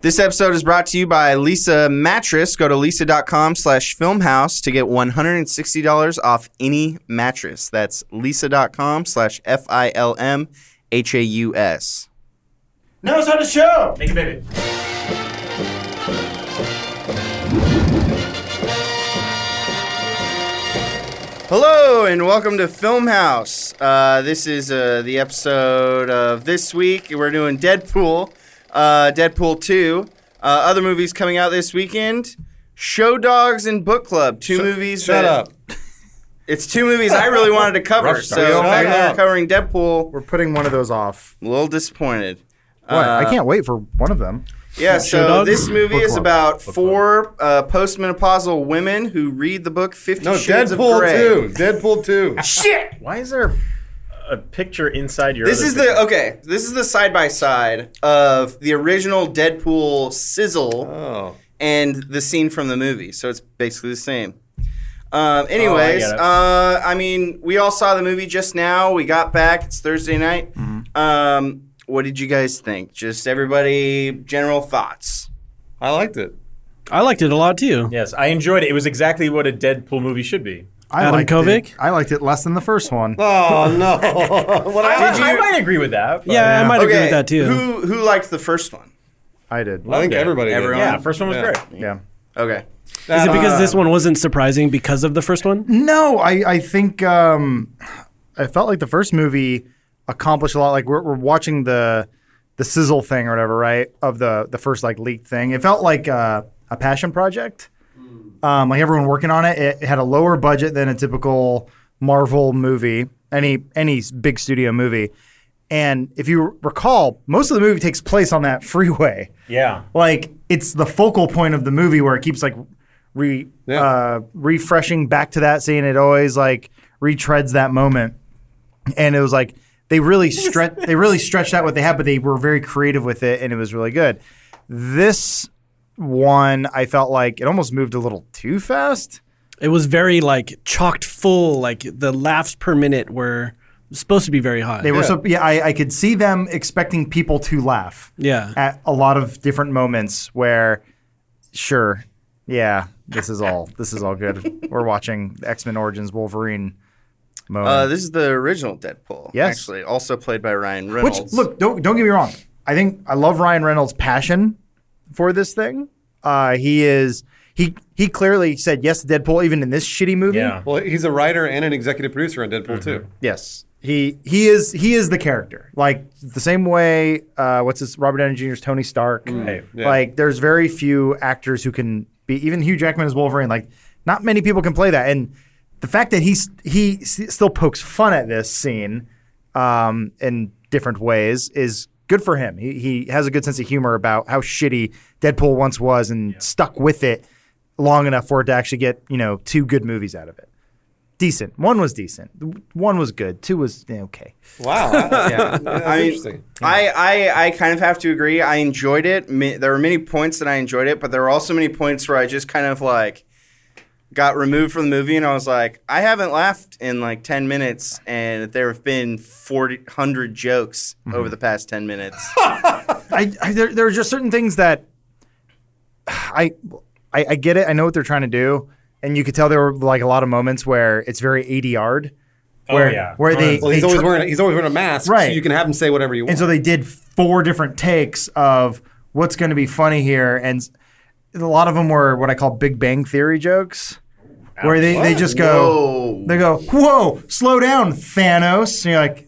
This episode is brought to you by Leesa Mattress. Go to leesa.com slash filmhaus to get $160 off any mattress. That's leesa.com slash F I L M H A U S. Now it's on the show. Make it baby. Hello and welcome to Filmhaus. Uh, this is uh, the episode of this week. We're doing Deadpool, uh, Deadpool 2. Uh, other movies coming out this weekend Show Dogs and Book Club. Two movies. Shut that- up. It's two movies I really wanted to cover. So start. the fact that we're covering Deadpool, We're putting one of those off. a little disappointed. What? Uh, I can't wait for one of them. Yeah, so this movie is about four uh, postmenopausal women who read the book Fifty No, Shades of Grey. Deadpool 2. Deadpool 2. Shit! Why is there? A picture inside your. This other is picture. the okay. This is the side by side of the original Deadpool sizzle Oh. and the scene from the movie. So it's basically the same. Um, anyways, get it. uh, I mean, we all saw the movie just now. We got back. It's Thursday night. Um, what did you guys think? Just everybody, general thoughts. I liked it. I liked it a lot too. Yes, I enjoyed it. It was exactly what a Deadpool movie should be. I Adam liked Kovic? It. I liked it less than the first one. Oh, no. what I, I, I might agree with that. but- Yeah, I might agree with that too. Who who liked the first one? I did. I think it. everybody did. Everyone? Yeah, first one was Yeah. great. Yeah. Okay. Is it because Uh, this one wasn't surprising because of the first one? No, I I think um, I felt like the first movie accomplished a lot. Like we're, we're watching the the sizzle thing or whatever, right? Of the the first like leaked thing. It felt like uh, a passion project. Um, like everyone working on it. it. It had a lower budget than a typical Marvel movie, any any big studio movie. And if you recall, most of the movie takes place on that freeway Yeah. like it's the focal point of the movie where it keeps like re Yeah. uh, refreshing back to that scene. It always like retreads that moment, and it was like they really stretch they really stretched out what they had, but they were very creative with it, and it was really good. This one, I felt like it almost moved a little too fast. It was very like chocked full. Like the laughs per minute were supposed to be very high. They were so yeah, I, I could see them expecting people to laugh. yeah. at a lot of different moments where sure yeah this is all this is all good we're watching x-men origins wolverine. Uh, this is the original Deadpool. Yes. Actually, also played by Ryan Reynolds. which look don't, don't get me wrong i think i love ryan reynolds passion for this thing uh, he is he he clearly said yes to deadpool even in this shitty movie Yeah. Well, he's a writer and an executive producer on Deadpool too. yes he he is he is the character like the same way uh, what's this robert downey jr's tony stark Right. Yeah. Like, there's very few actors who can be. Even Hugh Jackman as Wolverine. Like, not many people can play that. And the fact that he's he s- still pokes fun at this scene um, in different ways is good for him. He he has a good sense of humor about how shitty Deadpool once was and stuck with it long enough for it to actually get you know two good movies out of it. Decent. One was decent. One was good. Two was eh, okay. Wow. Yeah. I mean, interesting. I, I I kind of have to agree. I enjoyed it. There were many points that I enjoyed it, but there were also many points where I just kind of like got removed from the movie, and I was like, I haven't laughed in like ten minutes, and there have been 400 jokes mm-hmm. over the past ten minutes. I, I there, there are just certain things that I, I I get it. I know what they're trying to do, and you could tell there were like a lot of moments where it's very ADR, oh, where Oh, yeah. where they, Well, he's they always tr- wearing a, he's always wearing a mask, Right. so you can have him say whatever you want. and so they did four different takes of what's going to be funny here, and s- a lot of them were what I call Big Bang Theory jokes, where they, they just go Whoa. they go whoa slow down Thanos, and you're like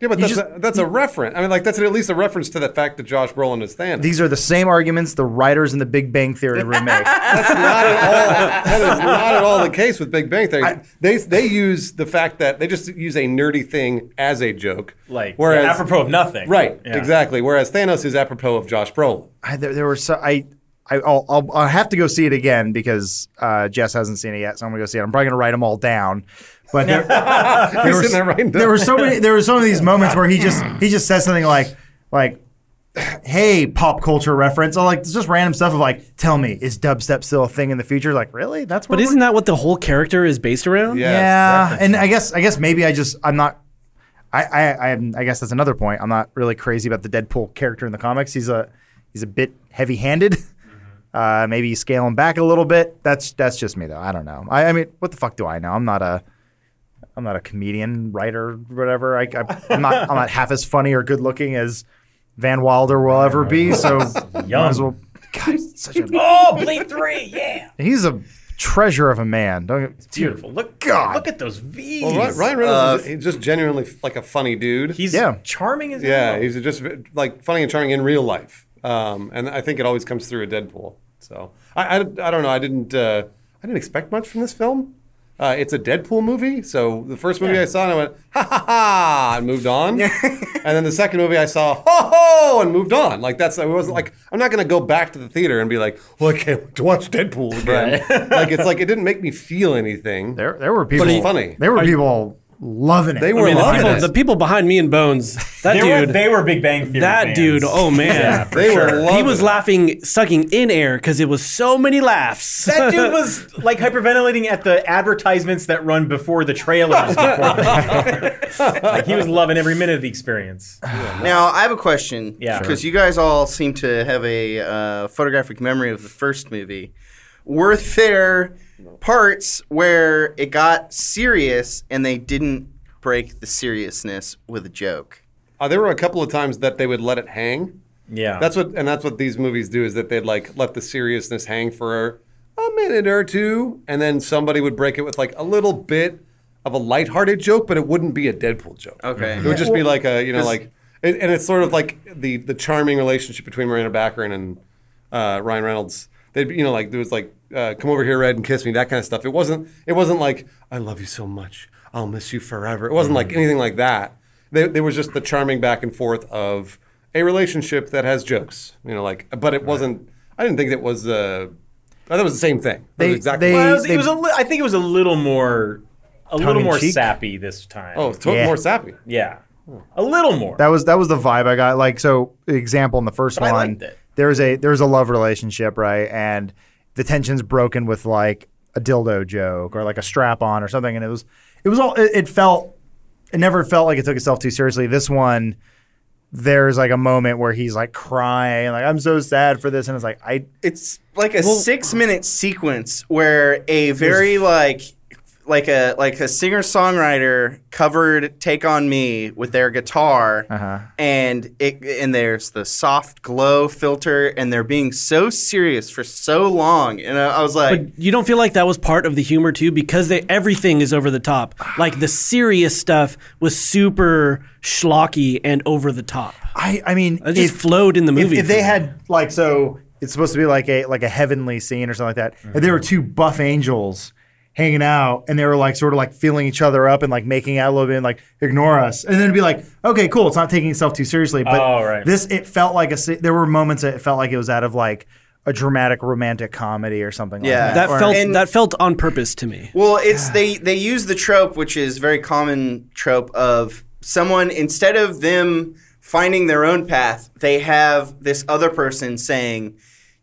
yeah, but that's, just- a, that's a reference. I mean, like that's at least a reference to the fact that Josh Brolin is Thanos. these are the same arguments the writers in the Big Bang Theory remake. That's not at all. That is not at all the case with Big Bang Theory. I- they they use the fact that they just use a nerdy thing as a joke. Like, whereas yeah, apropos of nothing. right, Yeah. exactly. Whereas Thanos is apropos of Josh Brolin. I, there, there were so I. I, I'll, I'll, I'll have to go see it again because uh, Jess hasn't seen it yet, so I'm gonna go see it. I'm probably gonna write them all down. But there, there, He's were, sitting there writing there were so many. There were some of these moments where he just he just says something like like, "Hey, pop culture reference," or like it's just random stuff of like, "Tell me, is dubstep still a thing in the future?" Like, really? That's what. But isn't that what the whole character is based around? Yeah. yeah, and I guess I guess maybe I just I'm not. I I I, am- I guess that's another point. I'm not really crazy about the Deadpool character in the comics. He's a he's a bit heavy-handed. Uh, maybe scale them back a little bit. That's that's just me though. I don't know. I, I mean, what the fuck do I know? I'm not a I'm not a comedian, writer, whatever. I, I, I'm not I'm not half as funny or good looking as Van Wilder will ever be. So might as well. God, such a, Oh, Blade Three, yeah, he's a treasure of a man. Don't get, beautiful. Look, God. look at those V's. Well, Ryan Reynolds is he's just genuinely like a funny dude. He's Yeah. charming as yeah, hell. he's just like funny and charming in real life, um, and I think it always comes through a Deadpool. So I, I, I don't know. I didn't uh, I didn't expect much from this film. Uh, it's a Deadpool movie, so the first movie I saw, and I went ha ha ha, and moved on. and then the second movie I saw ho ho, and moved on. Like that's I wasn't like I'm not gonna go back to the theater and be like, well, I can't wait to watch Deadpool again. like it's like it didn't make me feel anything. there there were people. it's funny. There were people loving it. They were I mean, the people, it. the people behind me and Bones, that They dude, were, they were Big Bang Theory. that fans. dude, oh man, Yeah, for They were sure. loving he was it. laughing, sucking in air because it was so many laughs. That dude was like hyperventilating at the advertisements that run before the trailers. Before like he was loving every minute of the experience. Now I have a question. Yeah. Because you guys all seem to have a uh, photographic memory of the first movie. Were there parts where it got serious and they didn't break the seriousness with a joke? Uh, there were a couple of times that they would let it hang. Yeah, That's what, and that's what these movies do is that they'd like let the seriousness hang for a minute or two, and then somebody would break it with like a little bit of a lighthearted joke, but it wouldn't be a Deadpool joke. Okay. it would just be like a you know, like, it, and it's sort of like the the charming relationship between Morena Baccarin and uh, Ryan Reynolds. They'd be, you know like there was like uh, come over here, Red, and kiss me, that kind of stuff. It wasn't it wasn't like I love you so much, I'll miss you forever. It wasn't like anything like that. They, there was just the charming back and forth of a relationship that has jokes, you know, like. But it wasn't. I didn't think it was. Uh, I thought it was the same thing. It was They- exactly. they- Well, it was, it was a li- I think it was a little more, a little more Tongue-in-cheek? sappy this time. oh, to- Yeah. more sappy. yeah, a little more. That was that was the vibe I got. Like so, example in the first But I one, liked it. there's a there's a love relationship, right? And the tension's broken with like a dildo joke or like a strap on or something, and it was it was all it, it felt it never felt like it took itself too seriously. This one, there's like a moment where he's like crying, like I'm so sad for this, and it's like I It's like a six minute sequence where a very like like a like a singer songwriter covered "Take on Me" with their guitar, Uh-huh. and it and there's the soft glow filter, and they're being so serious for so long, and I, I was like, But you don't feel like that was part of the humor too, because they, everything is over the top. Like the serious stuff was super schlocky and over the top. I I mean It just if- flowed in the movie. if for they me. had like so it's supposed to be like a like a heavenly scene or something like that if there were two buff angels hanging out and they were like sort of like feeling each other up and like making out a little bit and like ignore us and then it'd be like okay cool it's not taking itself too seriously but Oh, right. this it felt like a there were moments that it felt like it was out of like a dramatic romantic comedy or something Yeah. like that that Or- felt And- that felt on purpose to me. Well, it's they they use the trope, which is very common trope of someone instead of them finding their own path, they have this other person saying,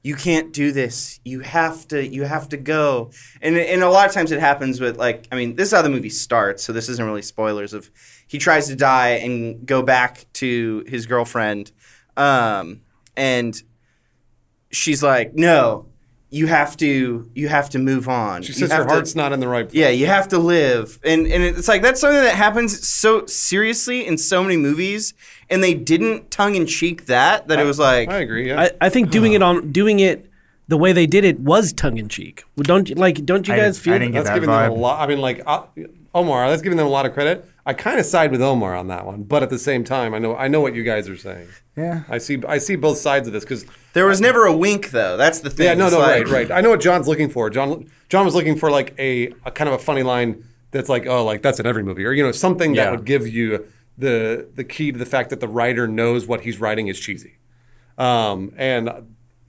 "You can't do this. You have to. You have to go." And and a lot of times it happens with like I mean, this is how the movie starts, so this isn't really spoilers. Of he tries to die and go back to his girlfriend, um, and she's like, "No." You have to. You have to move on. She You says her have to- heart's not in the right place. yeah, you have to live, and and it's like that's something that happens so seriously in so many movies, and they didn't tongue in cheek that that it was like I agree. Yeah. I, I think doing it on doing it the way they did it was tongue in cheek. Don't you like? Don't you guys didn't- feel? I didn't get that's that giving them a lot. I mean, like uh, Omar. That's giving them a lot of credit. I kind of side with Omar on that one, but at the same time, I know I know what you guys are saying. yeah I see I see both sides of this because there was never a wink though. That's the thing. yeah, no, It's no, like- right, right. I know what John's looking for. John John was looking for like a, a kind of a funny line that's like, oh, like that's in every movie, or you know, something that would give you the the key to the fact that the writer knows what he's writing is cheesy. Um, and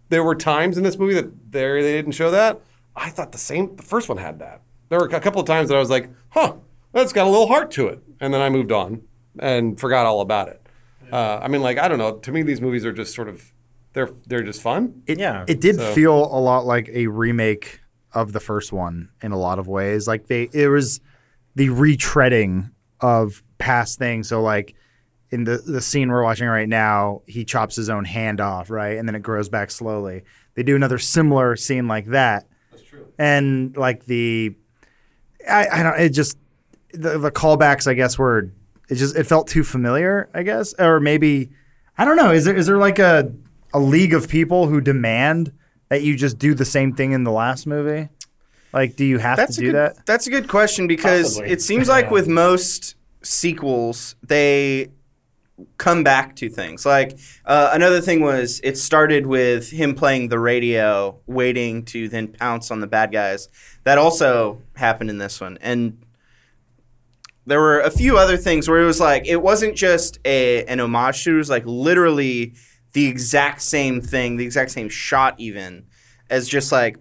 there were times in this movie that there they didn't show that. I thought the same. The first one had that. There were a couple of times that I was like, huh, that's got a little heart to it, and then I moved on and forgot all about it. Uh, I mean, like I don't know. To me, these movies are just sort of they're they're just fun. it, Yeah. it did So- feel a lot like a remake of the first one in a lot of ways. Like they, it was the retreading of past things. So like in the the scene we're watching right now, he chops his own hand off, right, and then it grows back slowly. They do another similar scene like that. That's true. And like the, I, I don't. It just the, the callbacks, I guess, were it just it felt too familiar, I guess, or maybe I don't know. Is there is there like a a league of people who demand that you just do the same thing in the last movie? Like, do you have That's to a do good, that? That's a good question because Possibly. it seems like with most sequels, they come back to things. Like uh, another thing was it started with him playing the radio, waiting to then pounce on the bad guys. That also happened in this one, and there were a few other things where it was like it wasn't just a an homage to it was like literally the exact same thing, the exact same shot even as just like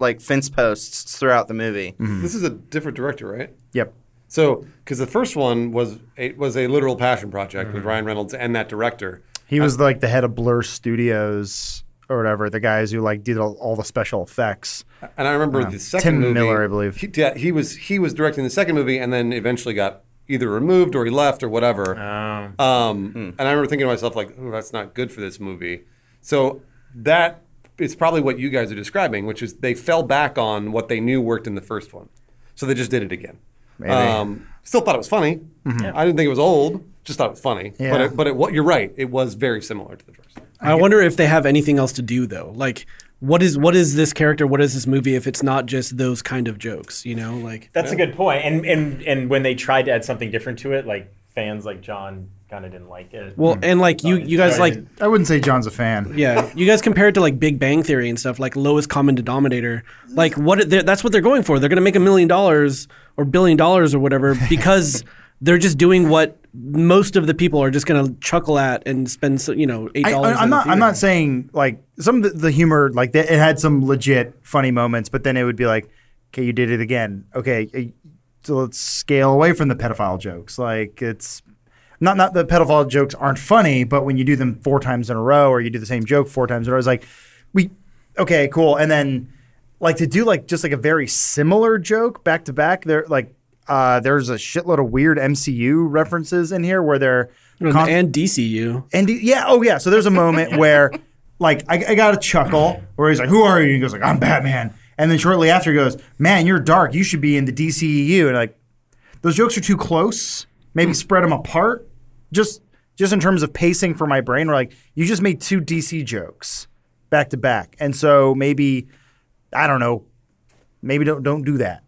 like fence posts throughout the movie. Mm-hmm. This is a different director, right? Yep. So, because the first one was a, was a literal passion project with mm-hmm. Ryan Reynolds and that director. He was like the head of Blur Studios or whatever, the guys who like did all, all the special effects. And I remember the second Tim movie. Miller, I believe. He, yeah, he was he was directing the second movie, and then eventually got either removed or he left or whatever. Um, Um, And I remember thinking to myself, like, oh, that's not good for this movie. So that is probably what you guys are describing, which is they fell back on what they knew worked in the first one. So they just did it again. Maybe. Um, still thought it was funny. I didn't think it was old. Just thought it was funny. But it, but it, what you're right. It was very similar to the first. I wonder if they have anything else to do though. Like, what is what is this character? What is this movie? If it's not just those kind of jokes, you know, like that's a good point. And and and when they tried to add something different to it, like fans like John kind of didn't like it. well, hmm. and like you you guys Sorry, like I wouldn't say John's a fan. yeah, you guys compare it to like Big Bang Theory and stuff, like lowest common denominator. Like what that's what they're going for. They're going to make a million dollars or billion dollars or whatever because they're just doing what most of the people are just going to chuckle at and spend so- you know eight dollars. I, dollars. am not. I'm not saying like some of the, the humor, like that, it had some legit funny moments, but then it would be like, okay, you did it again. Okay, so let's scale away from the pedophile jokes. Like it's not not the pedophile jokes aren't funny, but when you do them four times in a row, or you do the same joke four times in a row, it's like we okay, cool, and then like to do like just like a very similar joke back to back. There like. Uh, there's a shitload of weird MCU references in here where they're con- and DCU. and he- yeah, oh yeah. So there's a moment where, like, I, I got a chuckle where he's like, "Who are you?" And he goes like, "I'm Batman." And then shortly after, he goes, "Man, you're dark. You should be in the DCEU." And like, those jokes are too close. Maybe spread them apart. Just, just in terms of pacing for my brain, we're like, you just made two DC jokes back to back, and so maybe, I don't know, maybe don't don't do that.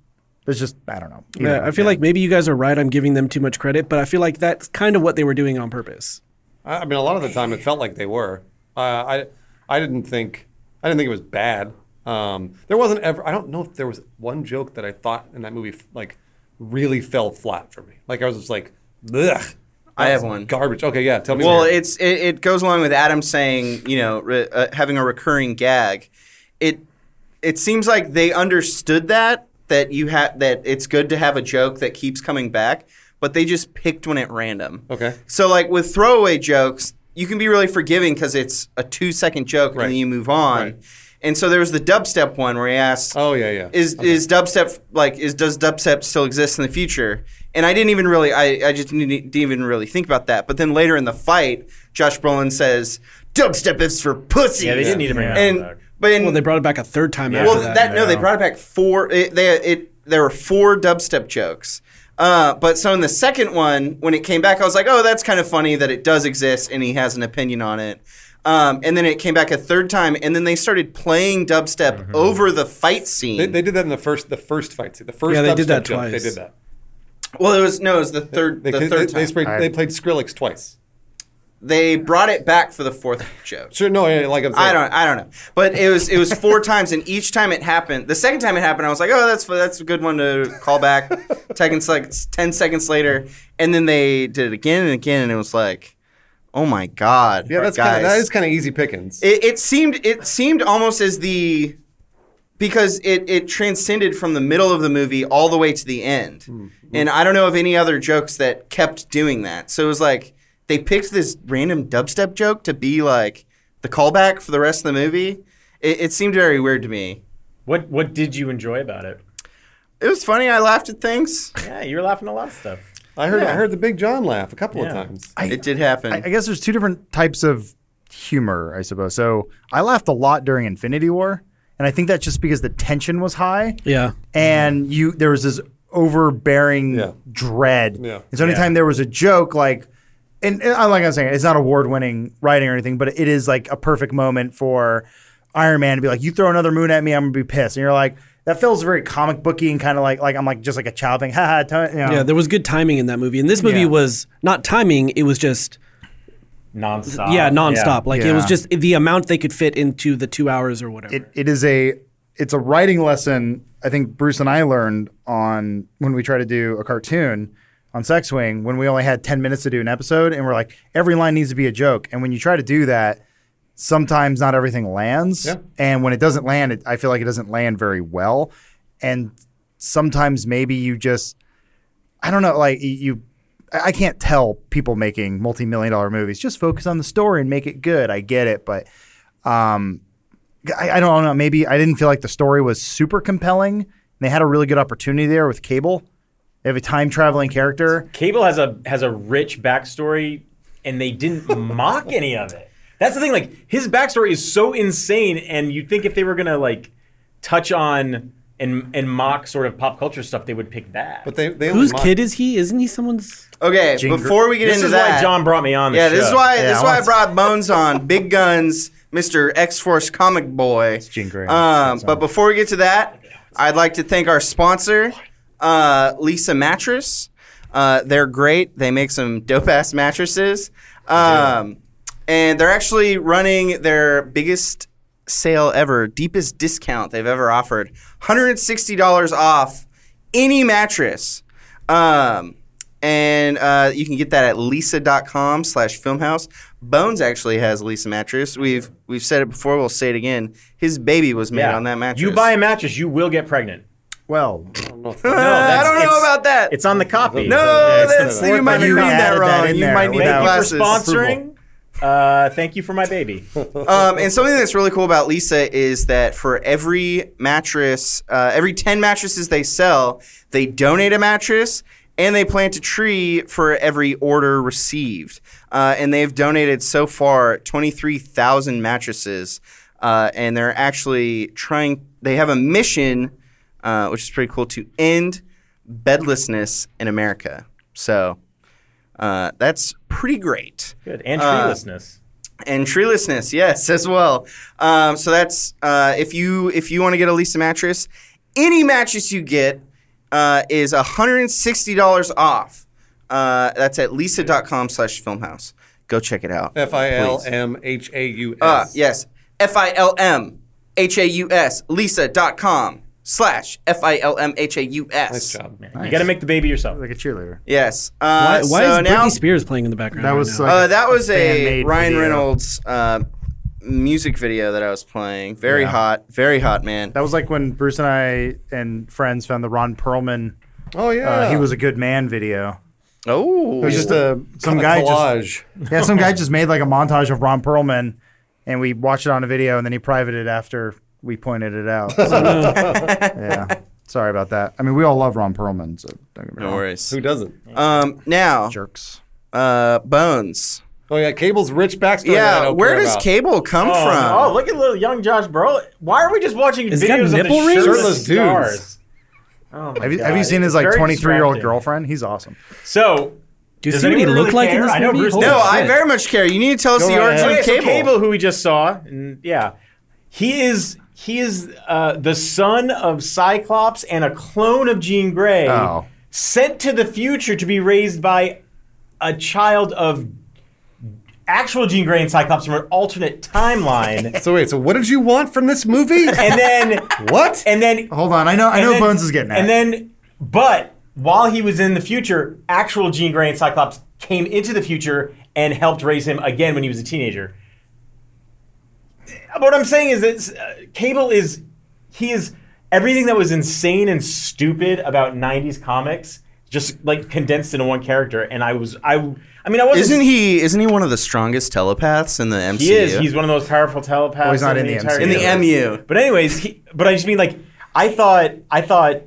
It's just I don't know. Yeah. I feel like maybe you guys are right. I'm giving them too much credit, but I feel like that's kind of what they were doing on purpose. I I mean, a lot of the time it felt like they were. Uh, I I didn't think I didn't think it was bad. Um, there wasn't ever. I don't know if there was one joke that I thought in that movie like really fell flat for me. Like I was just like, ugh. I have one. Garbage. Okay, yeah. Tell me. Well, more. it's it, it goes along with Adam saying, you know, re, uh, having a recurring gag. It it seems like they understood that that you had that it's good to have a joke that keeps coming back, but they just picked one at random. okay. So like with throwaway jokes, you can be really forgiving because it's a two second joke Right. and then you move on. Right. And so there was the dubstep one where he asked, Oh yeah, yeah. is is dubstep like is does dubstep still exist in the future? And I didn't even really I, I just didn't, didn't even really think about that. But then later in the fight, Josh Brolin says dubstep is for pussies. yeah, they didn't need to bring that and back. But in, Well, they brought it back a third time Yeah. after well that. that, no they brought it back four it, they it there were four dubstep jokes. Uh, but so in the second one, when it came back, I was like, "Oh, that's kind of funny that it does exist," and he has an opinion on it. Um, and then it came back a third time, and then they started playing dubstep Mm-hmm. over the fight scene. They, they did that in the first the first fight scene. The first Yeah, they did dubstep that joke, They did that. Well, it was no, it was the third. They, the third they, time. sprayed- I- they played Skrillex twice. They brought it back for the fourth joke. Sure, no, like I'm saying. I don't, I don't know, but it was it was four times, and each time it happened. The second time it happened, I was like, oh, that's that's a good one to call back. Ten seconds, ten seconds later, and then they did it again and again, and it was like, oh my god, Yeah, that's guys. kind of that is kind of easy pickings. it, it seemed it seemed almost as the because it it transcended from the middle of the movie all the way to the end, Hmm. and I don't know of any other jokes that kept doing that. So it was like they picked this random dubstep joke to be like the callback for the rest of the movie. It, it seemed very weird to me. What what did you enjoy about it? It was funny. I laughed at things. Yeah, you were laughing at a lot of stuff. I heard I heard the Big John laugh a couple of Yeah. times. it did happen. I, I guess there's two different types of humor, I suppose. So I laughed a lot during Infinity War, and I think that's just because the tension was high, Yeah. and you there was this overbearing Yeah. dread. Yeah. And so anytime there was a joke, like, and, and uh, like I was saying, it's not award-winning writing or anything, but it is like a perfect moment for Iron Man to be like, "You throw another moon at me, I'm gonna be pissed," and you're like. That feels very comic booky and kind of like like I'm like just like a child thing. Ha ha. t- You know. Yeah, there was good timing in that movie. And this movie Yeah. was not timing, it was just nonstop. yeah, nonstop. Like it was just the amount they could fit into the 2 hours or whatever. it, it is a it's a writing lesson I think Bruce and I learned on when we try to do a cartoon on Sex Wing when we only had 10 minutes to do an episode and we're like every line needs to be a joke and when you try to do that sometimes not everything lands Yeah. and when it doesn't land it, I feel like it doesn't land very well and sometimes maybe you just I don't know like you I can't tell people making multi-million dollar movies just focus on the story and make it good I get it but um I, I don't know. Maybe I didn't feel like the story was super compelling. And they had a really good opportunity there with Cable. They have a time traveling character. Cable has a has a rich backstory, and they didn't mock any of it. That's the thing. Like his backstory is so insane, and you'd think if they were gonna like touch on and and mock sort of pop culture stuff, they would pick that. But they, they only Whose kid is he? Isn't he someone's okay, Jean before we get this into is that, why John brought me on. The yeah, show. this is why Yeah, this is why I brought Bones on. Big Guns, Mr. X Force Comic Boy. It's Jean Grey. Um, but before we get to that, I'd like to thank our sponsor, uh, Leesa Mattress. Uh, they're great. They make some dope ass mattresses. Um, and they're actually running their biggest sale ever, deepest discount they've ever offered. $160 off any mattress. Um, and uh, you can get that at leesa.com slash filmhaus. Bones actually has Leesa mattress. We've we've said it before, we'll say it again. His baby was made Yeah. on that mattress. You buy a mattress, you will get pregnant. Well, I don't know it's- about that. It's on the copy. no, It's that's fourth you might be time reading that added that wrong. you there might need without- glasses. Thank you for sponsoring. Uh, thank you for my baby. Um, and something that's really cool about Leesa is that for every mattress, uh, every 10 mattresses they sell, they donate a mattress and they plant a tree for every order received. Uh, and they've donated so far 23,000 mattresses. Uh, and they're actually trying, they have a mission, uh, which is pretty cool, to end bedlessness in America. So uh, that's pretty great Good. And Uh, treelessness. and treelessness yes as well um, so that's uh, if you if you want to get a leesa mattress any mattress you get uh, is $160 off uh, that's at leesa.com slash filmhaus go check it out F I L M H A U S. uh, yes f-i-l-m-h-a-u-s leesa.com slash f-i-l-m-h-a-u-s Nice job. Man. You got to make the baby yourself. like a cheerleader. yes Why, uh, why so is now Britney Spears playing in the background? That right was now? like- uh, that was a fan-made Ryan video. Reynolds uh, music video that I was playing. Very Yeah. hot, very hot, man. That was like when Bruce and I and friends found the Ron Perlman Oh yeah. uh, "He Was a Good Man" video. Oh, It was just a some guy collage. just yeah some guy just made like a montage of Ron Perlman, and we watched it on a video, and then he privated it after we pointed it out. So, yeah, sorry about that. I mean, we all love Ron Perlman, so don't get me no wrong. worries. Who doesn't? Um, now, Jerks. uh, Bones. Oh yeah, Cable's rich backstory. that I Yeah, don't where care does about. Cable come Oh, from? oh, look at little young Josh Brolin. Why are we just watching Has he got videos of nipple the rings? shirtless Shirtless dudes. stars? Oh my Have you, have you seen his It's like very 23 year old distracting. girlfriend? He's awesome. So, Do you does see what he anyone looked really like in care? this I know movie? Bruce Holy no, does. I shit. very much care. You need to tell us Go the right origin ahead. of Okay, so Cable. Cable, who we just saw, and yeah, he is he is uh, the son of Cyclops and a clone of Jean Grey, Oh. sent to the future to be raised by a child of actual Jean Grey and Cyclops from an alternate timeline, So wait, so what did you want from this movie? and then what? and then Hold on, I know I know then- Bones is getting at. And then, but while he was in the future, actual Jean Grey and Cyclops came into the future and helped raise him again when he was a teenager. But what I'm saying is that uh, Cable is he is everything that was insane and stupid about '90s comics, just like condensed into one character. And I was I I mean I wasn't. Isn't he? Isn't he one of the strongest telepaths in the MCU? He is. He's one of those powerful telepaths. Well, he's not in the entire MCU. in the. MU. But anyways, he, but I just mean like I thought I thought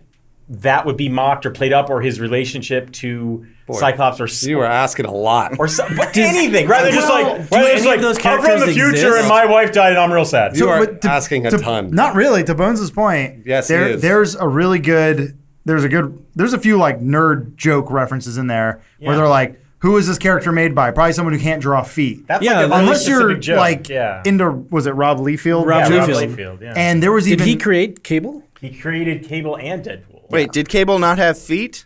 that would be mocked or played up or his relationship to Cyclops or s- You were asking a lot. or so, but anything rather than just like Well, rather than any just of like those I'm from characters the future exist? and my wife died and I'm real sad. You are but to- asking a to- ton. Not really. To Bones' point, Yes, he there, is. there's a really good. There's a good. There's a few like nerd joke references in there where Yeah. they're like, "Who is this character made by? Probably someone who can't draw feet." That's Yeah, like a really Unless you're specific joke. like yeah. into was it Rob Liefeld? Rob yeah. Rob Liefeld. Liefeld, yeah. And there was Did even he create Cable? he created Cable and Deadpool. Wait, did Cable not have feet?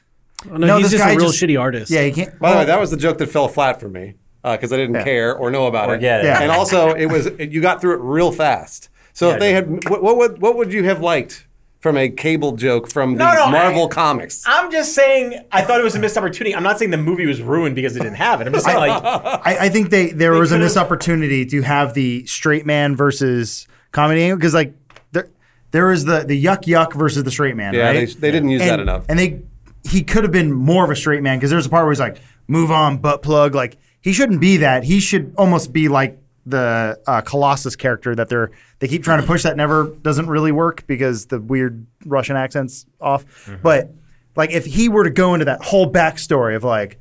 Oh, no, No, he's this just a real just- shitty artist. yeah, he can't. By the way, that was the joke that fell flat for me uh, because I didn't Yeah. care or know about Or it. get it. Yeah. And also, it was you got through it real fast. So Yeah, if they I had, what, what would what would you have liked from a cable joke from the No, no, Marvel I- comics? I'm just saying I thought it was a missed opportunity. I'm not saying the movie was ruined because it didn't have it. I'm just saying like I, I think they there was a missed opportunity to have the straight man versus comedy angle because like there there was the the yuck yuck versus the straight man. yeah, right? they, they didn't use and, that enough. And they he could have been more of a straight man because there's a part where he's like, "Move on, butt plug." Like he shouldn't be that. He should almost be like the uh, Colossus character that they're they keep trying to push that never doesn't really work because the weird Russian accent's off. Mm-hmm. But like if he were to go into that whole backstory of like.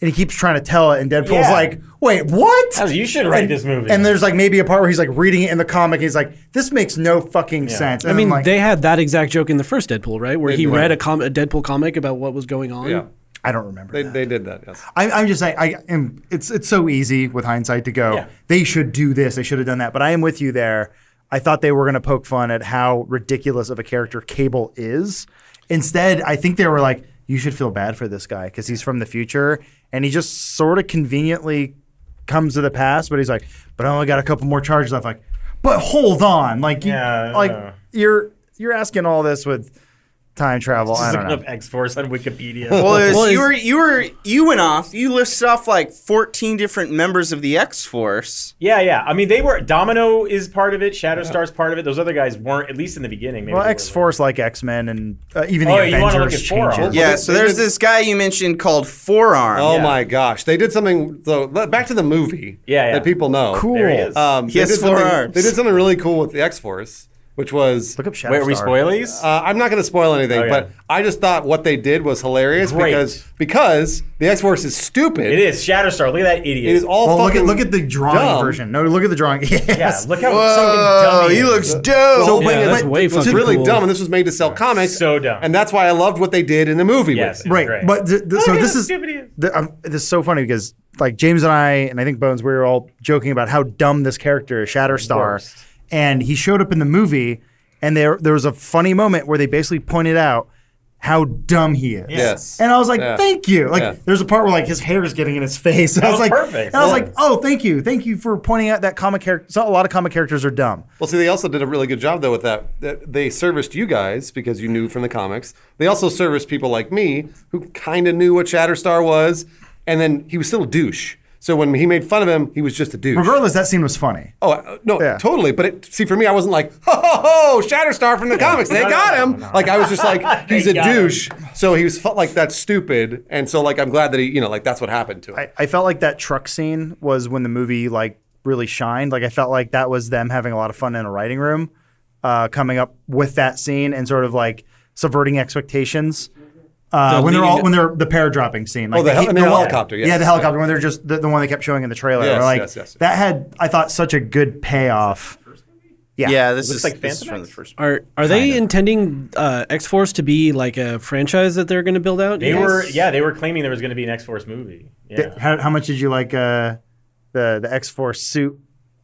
And he keeps trying to tell it, and Deadpool's Yeah. like, "Wait, what?" As you should write And- this movie. And there's like maybe a part where he's like reading it in the comic. And he's like, "This makes no fucking sense." And I mean, like, they had that exact joke in the first Deadpool, right? Where he did. read a, com- a Deadpool comic about what was going on. yeah, I don't remember. they, that. they did that. Yes. I, I'm just saying, I am. It's it's so easy with hindsight to go. Yeah. They should do this. They should have done that. But I am with you there. I thought they were going to poke fun at how ridiculous of a character Cable is. Instead, I think they were like, "You should feel bad for this guy because he's from the future and he just sort of conveniently comes to the past." But he's like, "But I only got a couple more charges left." Like, but hold on, like, you, Yeah, like you're you're asking all this with time travel. I Just don't know. X Force on Wikipedia. Well, was, Well, you were you were you went off. You listed off like 14 different members of the X Force. yeah, yeah. I mean, they were Domino is part of it. Shatterstar's part of it. Those other guys weren't, at least in the beginning. Maybe Well, X Force like X Men and uh, even the Oh, you wanna look Avengers at Four changes. Yeah, they- so there's did- this guy you mentioned called Forearm. Oh Yeah. my gosh, they did something. So back to the movie. Yeah, yeah. that people know. Cool. There he is. Um, He has did four arms. They did something really cool with the X Force, which was Look up Shatterstar. Wait, are we spoilies? Uh, I'm not going to spoil anything, Okay. but I just thought what they did was hilarious Great. because because the X Force is stupid. it is Shatterstar. Look at that idiot. It is all Well, look fucking. at look at the drawing dumb. version. No, look at the drawing. Yes. Yeah, look how Whoa, fucking dumb he he is. looks dope. So, Yeah, but, that's but way it was fucking really cool. dumb, and this was made to sell comics. So dumb. and that's why I loved what they did in the movie Yes. with it. right. Great. But th- th- so Look this how is stupid he is. the, um, this is so funny because like James and I and I think Bones we were all joking about how dumb this character is, Shatterstar, Worst. And he showed up in the movie, and there there was a funny moment where they basically pointed out how dumb he is. Yes. And I was like, Yeah. thank you. Like, Yeah. there's a part where like his hair is getting in his face. I was was like, perfect. And I was like, oh, thank you, thank you for pointing out that comic character. So a lot of comic characters are dumb. Well, see, they also did a really good job though with that. that they serviced you guys because you knew from the comics. They also serviced people like me who kind of knew what Shatterstar was, and then he was still a douche. So when he made fun of him, he was just a douche. Regardless, that scene was funny. Oh uh, no, Yeah. totally. But it, see, for me, I wasn't like, ho ho ho, Shatterstar from the comics. They got him. Like I was just like, he's a got him. douche. So he was felt like that's stupid, and so like I'm glad that he, you know, like that's what happened to him. I, I felt like that truck scene was when the movie like really shined. Like I felt like that was them having a lot of fun in a writing room, uh, coming up with that scene and sort of like subverting expectations. Uh, The when they're all leading- when they're the paratropping scene, like Oh, the hel- keep- and the helicopter, yes. yeah, the helicopter when they're just the, the one they kept showing in the trailer. Yes, like yes, yes. that had I thought such a good payoff. Yeah, Yeah, this Looks is like this is Phantom from the X? first. Are are they intending uh, X Force to be like a franchise that they're going to build out? They Yes. were, yeah, they were claiming there was going to be an X Force movie. Yeah. Th- How, how much did you like uh, the the X Force suit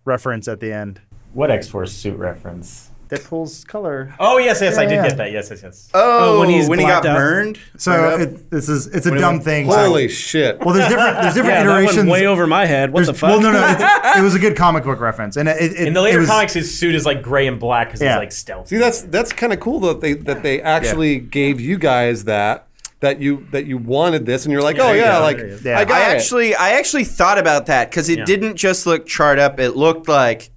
reference at the end? What X Force suit reference? Deadpool's color. Oh yes, yes, I did yeah. get that. Yes, yes, yes. Oh, when when, he's he got out? burned. So it, this is it's a When dumb went- thing. Holy shit! Well, there's different there's different Yeah, that went iterations. way over my head. What There's- the fuck? Well, no, no, it's, it was a good comic book reference, and it, it, In the it later was- comics, his suit is like gray and black because Yeah. he's like stealthy. See, that's that's kind of cool that they that they actually gave you guys that that you that you wanted this, and you're like, Yeah, oh there you yeah, like There you go. I got I it. actually, I actually thought about that because it Yeah. didn't just look charred up; it looked like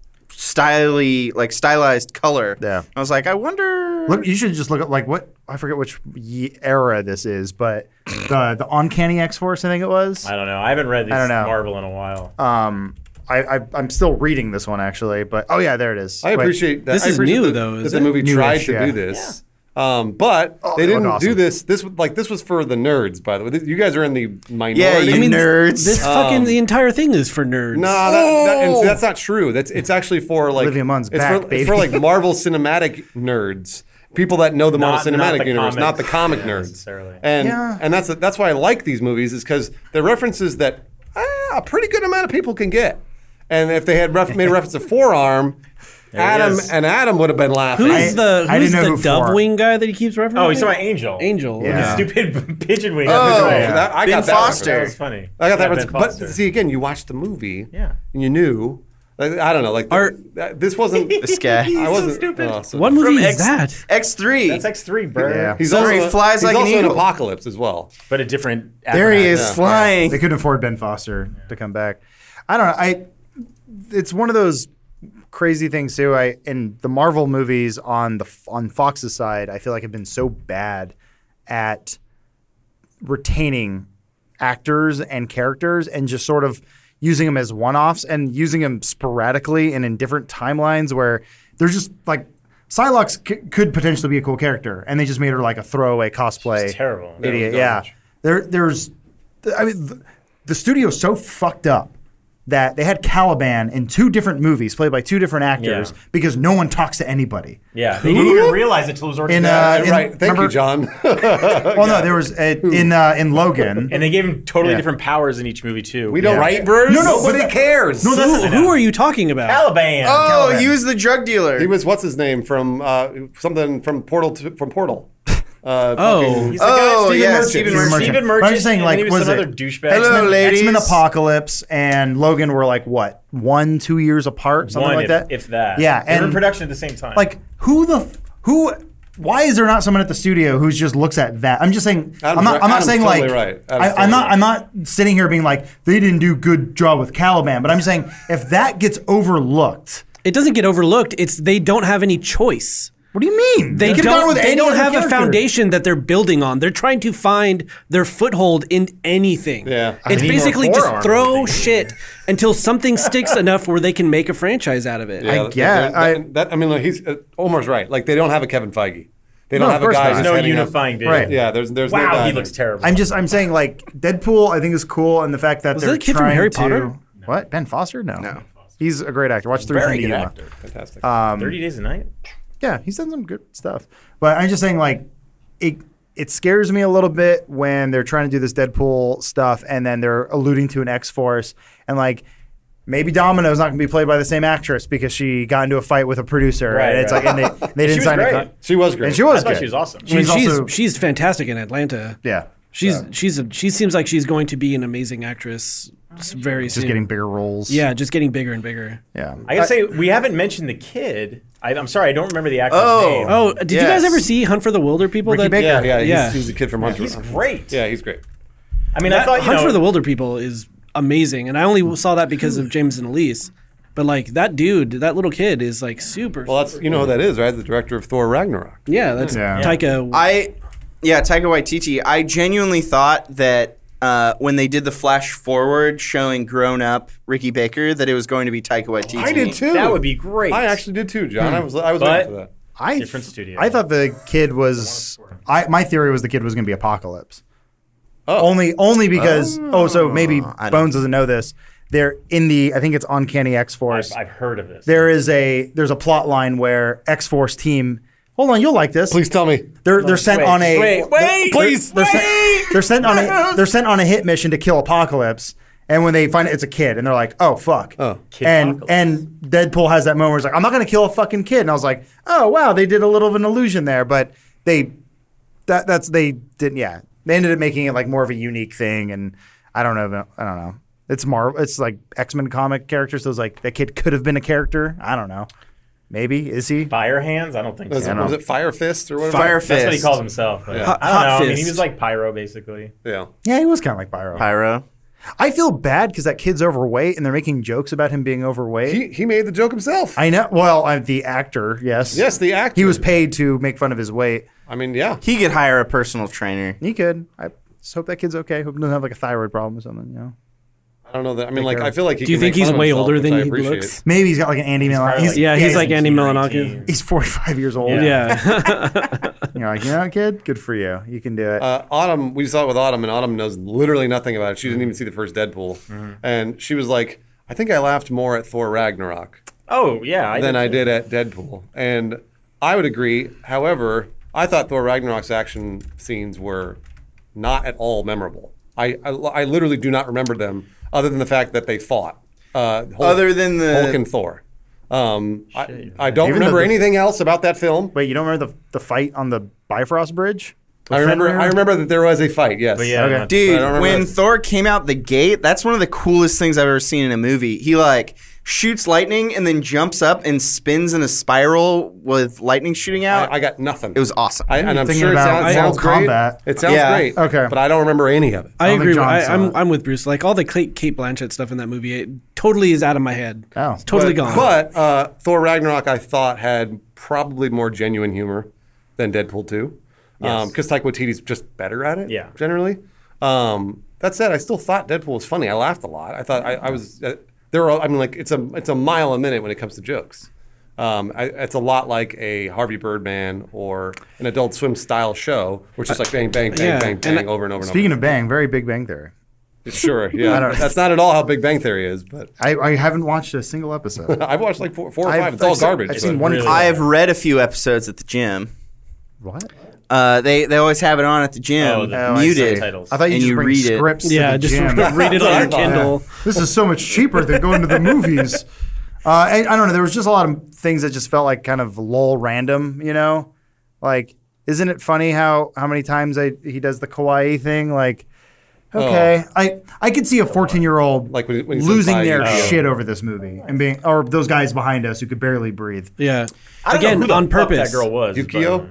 styly, like stylized color. Yeah. I was like, I wonder. Look, you should just look at like what I forget which ye- era this is, but the the Uncanny X Force, I think it was. I don't know. I haven't read I this don't know. Marvel in a while. Um, I, I I'm still reading this one actually, but oh yeah, there it is. I Wait. appreciate that. This I is appreciate new, that- though, That is the it? movie Newish, tried to yeah. do this. Um, but Oh, they they didn't do this. This was- like this was for the nerds, by the way. You guys are in the minority. Yeah, you I mean, nerds. This fucking the entire thing is for nerds. No, that, that, and see, that's not true. That's it's actually for like Olivia Munn's it's back, for, it's for like Marvel cinematic nerds, people that know the Not- Marvel not Cinematic the Universe, not the comic yeah, nerds. necessarily. And Yeah. and that's that's why I like these movies is because they're references that ah, a pretty good amount of people can get. And if they had ref- made a reference to forearm, he Adam is. and Adam would have been laughing. Who's I- the I who's didn't know the who dove for. wing guy that he keeps referencing? Oh, he's talking about Angel. Angel. Yeah. The stupid pigeon wing. Oh, Right. that- I Ben got that Foster. That was funny. I got that Yeah, reference. Ben But Foster. see, again, you watched the movie. Yeah. And you knew. Like, I don't know. Like Are- that- this wasn't. This guy. I wasn't. stupid. oh, so- What From movie X, is that? X3. That's X3, bro. Yeah. He's So also, he flies he's like an also in eagle. Apocalypse as well. But a different. there he is Yeah. flying. They couldn't afford Ben Foster to come back. I don't know. I it's one of those crazy things too. I in the Marvel movies on the on Fox's side, I feel like have been so bad at retaining actors and characters and just sort of using them as one-offs and using them sporadically and in different timelines where they're just like Psylocke c- could potentially be a cool character and they just made her like a throwaway cosplay terrible. idiot. Yeah, Yeah, there, there's, I mean, the, the studio's so fucked up that they had Caliban in two different movies played by two different actors Yeah. because no one talks to anybody. Yeah, they didn't even realize it till it was already In, done. uh, in- right. Thank remember- you, John. Well, no, there was uh, in uh, in Logan. and they gave him totally Yeah. different powers in each movie too. we don't. Yeah. Right, Bruce? No, no, but Nobody that- cares. no, that's Who, who are you talking about? Caliban. oh, Caliban. he was the drug dealer. He was what's his name from uh, something from Portal to, from Portal. Uh, Oh. He's the Oh, guy, Stephen yeah, Merchant. Stephen He's Merchant. Stephen But I'm just saying, like, then he was, was some it- douchebag. Hello, X-Men, ladies. X-Men Apocalypse and Logan were like what one, two years apart, something One, like if, that. if that. Yeah, they were in and- production at the same time. like who the who why is there not someone at the studio who just looks at that i'm just saying Adam's i'm not, I'm not Adam's saying totally like right. I, i'm not totally i'm not sitting here being like they didn't do good job with caliban but i'm saying if that gets overlooked It doesn't get overlooked. It's they don't have any choice. What do you mean They could've gone don't. with They any don't other have a foundation that they're building on. They're trying to find their foothold in anything. Yeah. it's need basically just throw shit until something sticks enough where they can make a franchise out of it. Yeah, I that- get- that- I- that- I mean, like, he's uh, Omar's right. Like they don't have a Kevin Feige. They No, don't of have a guy. not. who's no unifying vision. Right. Yeah, there's there's no Wow, guy he there. looks terrible. i'm just i'm saying like deadpool i think is cool and the fact that Was they're that a kid from trying Harry to Potter? what ben foster no No. he's a great actor watch three Very Hundred good actor. Fantastic. Um, Thirty Days a Night. Yeah, he's done some good stuff. But I'm just saying, like, it it scares me a little bit when they're trying to do this Deadpool stuff and then they're alluding to an X Force and like maybe Domino's not going to be played by the same actress because she got into a fight with a producer. Right, and it's right. like, and they, they didn't was sign a great. con- she was great. And she was I thought good. she was awesome. I mean, She's she's also- she's fantastic in Atlanta. Yeah. She's she's a, she seems like she's going to be an amazing actress s- very soon. Just getting bigger roles. yeah, just getting bigger and bigger. Yeah. I gotta say, we haven't mentioned the kid. I, I'm sorry, I don't remember the actor's Oh. name. Oh, did you guys Yes. ever see Hunt for the Wilderpeople? Ricky that, Baker. yeah, yeah, he's, Yeah. he's a kid from Hunter. he's great. Yeah, he's great. I mean, I That thought you Hunt know, for the Wilderpeople is amazing, and I only saw that because of James and Elise. But like that dude, that little kid is like super. Well, that's you know who that is, right? The director of Thor Ragnarok. yeah, that's Yeah. Taika. I, yeah, Taika Waititi. I genuinely thought that uh, when they did the flash forward showing grown up Ricky Baker, that it was going to be Taika Waititi. I did too. That would be great. I actually did too, John. I was I was But- waiting for that. I, Different studio. I thought the kid was. I my theory was the kid was going to be Apocalypse. Oh. Only only because oh, so maybe I don't- Bones doesn't know this. They're in the I think it's Uncanny X Force. I've, I've heard of this. there is a there's a plot line where X Force team. Hold on, you'll like this. Please tell me. They're they're sent Wait, on a wait, wait, Please. they're, sent, they're sent on a they're sent on a hit mission to kill Apocalypse. And when they find it, it's a kid, and they're like, "Oh fuck!" Oh. and Kid-pocalypse. and Deadpool has that moment where he's like, "I'm not gonna kill a fucking kid," and I was like, "Oh wow, they did a little of an illusion there," but they that that's they didn't. Yeah, they ended up making it like more of a unique thing, and I don't know. I don't know. It's Marvel. It's like X Men comic characters. So it's like that kid could have been a character. I don't know. Maybe is he? Fire hands? I don't think Was, so. it, was it Fire Fist or whatever? Fire That's what he Fist. calls himself. Yeah. Hot- I don't Hot know. I mean, he was like pyro, basically. Yeah. Yeah, he was kind of like Pyro. Pyro. I feel bad because that kid's overweight, and they're making jokes about him being overweight. He he made the joke himself. I know. Well, I'm the actor. Yes. yes, the actor. He was paid to make fun of his weight. I mean, yeah. He could hire a personal trainer. He could. I just hope that kid's okay. Hope he doesn't have like a thyroid problem or something. You know. I don't know that. I mean, like, care I feel like he Do you can think make he's way older than he appreciate. looks? Maybe he's got like an Andy Millan. probably He's, like- Yeah, he's like Andy 18 or Milonakis. he's 45 years old. Yeah. You're like, you know, kid, good for you. You can do it. Uh, Autumn, we saw it with Autumn, and Autumn knows literally nothing about it. She didn't even see the first Deadpool, and she was like, "I think I laughed more at Thor Ragnarok Oh yeah, I than did I did at Deadpool," and I would agree. However, I thought Thor Ragnarok's action scenes were not at all memorable. I I, I literally do not remember them, other than the fact that they fought. Uh, Hulk, Other than the- Hulk and Thor. Um, I, I don't Even remember the- anything else about that film. Wait, you don't remember the the fight on the Bifrost Bridge? I remember. Fenrir? I remember that there was a fight. Yes. But yeah, Okay. Dude, I when this. Thor came out the gate, that's one of the coolest things I've ever seen in a movie. He like shoots lightning and then jumps up and spins in a spiral with lightning shooting out. I, I got nothing. it was awesome. I, and I'm thinking sure it about sounds, Mortal sounds great. Kombat. It sounds Yeah. great. Okay. But I don't remember any of it. I, don't think agree. With, John I, saw I'm it. I'm with Bruce. Like all the Cate, Cate Blanchett stuff in that movie, it totally is out of my head. Oh. It's totally but, gone. But uh, Thor Ragnarok, I thought had probably more genuine humor than Deadpool 2. Yes. Because Taika Waititi's just better at it. Yeah. Generally. Um, that said, I still thought Deadpool was funny. I laughed a lot. I thought I, I was. Uh, there are. I mean, like it's a it's a mile a minute when it comes to jokes. Um, I, it's a lot like a Harvey Birdman or an Adult Swim style show, which is like bang, bang, bang, Yeah, bang, bang, over and over and over. Speaking over. of Bang, very Big Bang Theory. Sure, yeah. don't- That's not at all how Big Bang Theory is, but I, I haven't watched a single episode. I've watched like four, four or I've- five. It's all I've seen- garbage. I've seen one. really. I have read a few episodes at the gym. What? Uh, they they always have it on at the gym, Oh, the- Oh, muted. see. Titles. I thought you And just you bring read it. scripts. to yeah, the just gym. read it That's what I on your thought. Kindle. this is so much cheaper than going to the movies. Uh, I, I don't know. There was just a lot of things that just felt like kind of lol random. You know, like isn't it funny how how many times I, he does the kawaii thing? Like, okay, I I could see a fourteen year old Like when he- when he says losing bye, their you- shit over this movie and being or those guys behind us who could barely breathe. Yeah. I don't Again, know who the on fuck purpose. That girl was Yukio?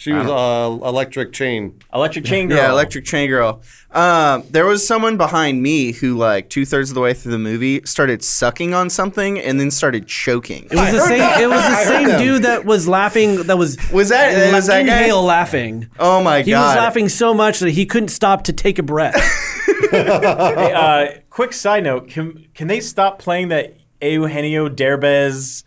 But- She was uh, electric chain. Electric Chain Girl. Yeah, Electric Chain Girl. Um, there was someone behind me who, like, two thirds of the way through the movie, started sucking on something and then started choking. It was the same. It was the heard same them. dude that was laughing. That was Was that- was that guy? inhale laughing. Oh my God. He god! was laughing so much that he couldn't stop to take a breath. Hey, uh, quick side note: Can can they stop playing that Eugenio Derbez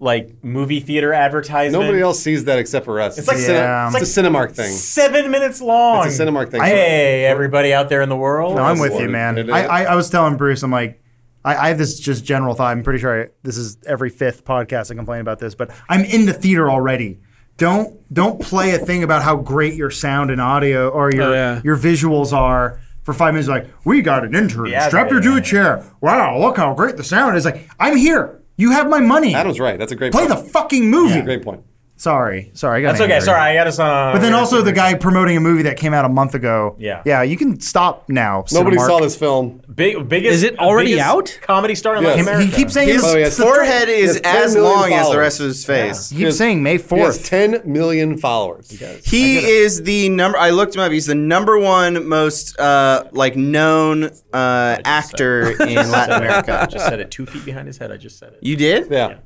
like movie theater advertisement? Nobody else sees that except for us. It's like- a, Yeah. Cine- it's a Cinemark thing. Seven minutes long. It's a Cinemark thing. Hey, everybody out there in the world. No, I'm with you, man. I, I, I was telling Bruce, I'm like, I, I have this just general thought. I'm pretty sure I, this is every fifth podcast I complain about this, but I'm in the theater already. Don't don't play a thing about how great your sound and audio or your Oh, yeah. your visuals are for five minutes. Like we got an intern, Yeah, strapped her to a chair. Wow, look how great the sound is. Like I'm here. You have my money. Adam's right. That's a great point. Play the fucking movie. Yeah. Great point. Sorry, sorry. I got That's okay. angry. Sorry, I got us on. But then also the guy promoting a movie that came out a month ago. Yeah. yeah. You can stop now. Nobody Cinemark. saw this film. Big, biggest. Is it already out? Comedy star in Yes. Latin He America. keeps saying His it's- yeah, it's the forehead He is as million long as the rest of his face. He keeps saying May fourth. 10 million followers. He is the number. I looked him up. He's the number one most uh, like known uh, actor in Latin America. I America. just said it two feet behind his head. I just said it. You did? Yeah.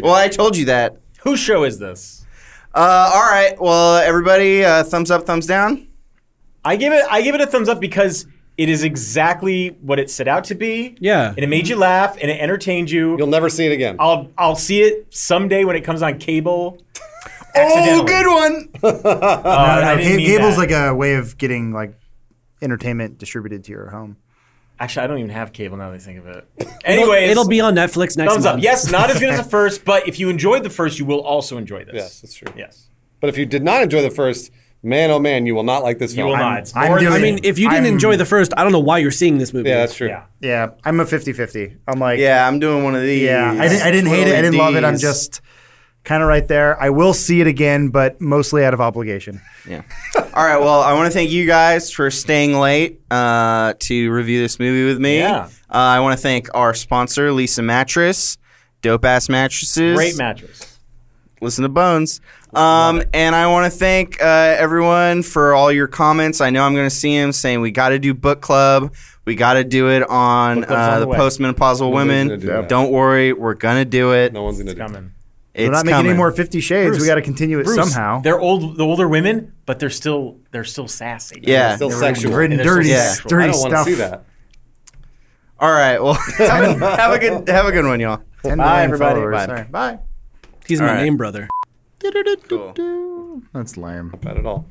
Well, I told you that. Whose show is this? Uh, all right. Well, everybody, uh, thumbs up, thumbs down. I give it. I give it a thumbs up because it is exactly what it set out to be. Yeah. and it made you laugh and it entertained you. You'll never see it again. I'll I'll see it someday when it comes on cable. Oh, good one. Uh, No, I no, didn't Ga- mean Gable's that. like a way of getting like entertainment distributed to your home. Actually, I don't even have cable now that I think of it. Anyways, It'll be on Netflix next thumbs month. up. Yes, not as good as the first, but if you enjoyed the first, you will also enjoy this. Yes, that's true. Yes, But if you did not enjoy the first, man, oh man, you will not like this you film. will I'm- not. It's I'm more doing I mean, if you didn't I'm- enjoy the first, I don't know why you're seeing this movie. Yeah, that's true. yeah. Yeah, I'm a 50-50. I'm like, Yeah, I'm doing one of these. yeah. I didn't, I didn't hate it. I didn't love it. I'm just kind of right there. I will see it again, but mostly out of obligation. Yeah. All right. Well, I want to thank you guys for staying late uh, to review this movie with me. Yeah. Uh, I want to thank our sponsor, Leesa Mattress, dope ass mattresses. Great mattress. Listen to Bones. Um, and I want to thank uh, everyone for all your comments. I know I'm going to see them saying we got to do book club. We got to do it on Book club's uh, on the the way. postmenopausal women. gonna do that. Don't worry, we're gonna do it. No one's going to do it. Coming. It's We're not making coming. any more Fifty Shades. Bruce, we got to continue it Bruce, somehow. They're old, the older women, but they're still they're still sassy. Yeah. Still They're sexual. written And they're so dirty, sexual. dirty I don't want to stuff. see that. All right. Well, have a good have a good one, y'all. Bye, everybody. followers. Bye. All right, Bye. He's All my right. name brother. Cool. That's lame. Not bad at all.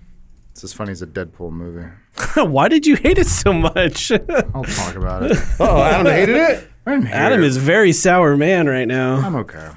It's as funny as a Deadpool movie. Why did you hate it so much? I'll talk about it. Oh, Adam hated it. I'm here. Adam is very sour man right now. I'm okay.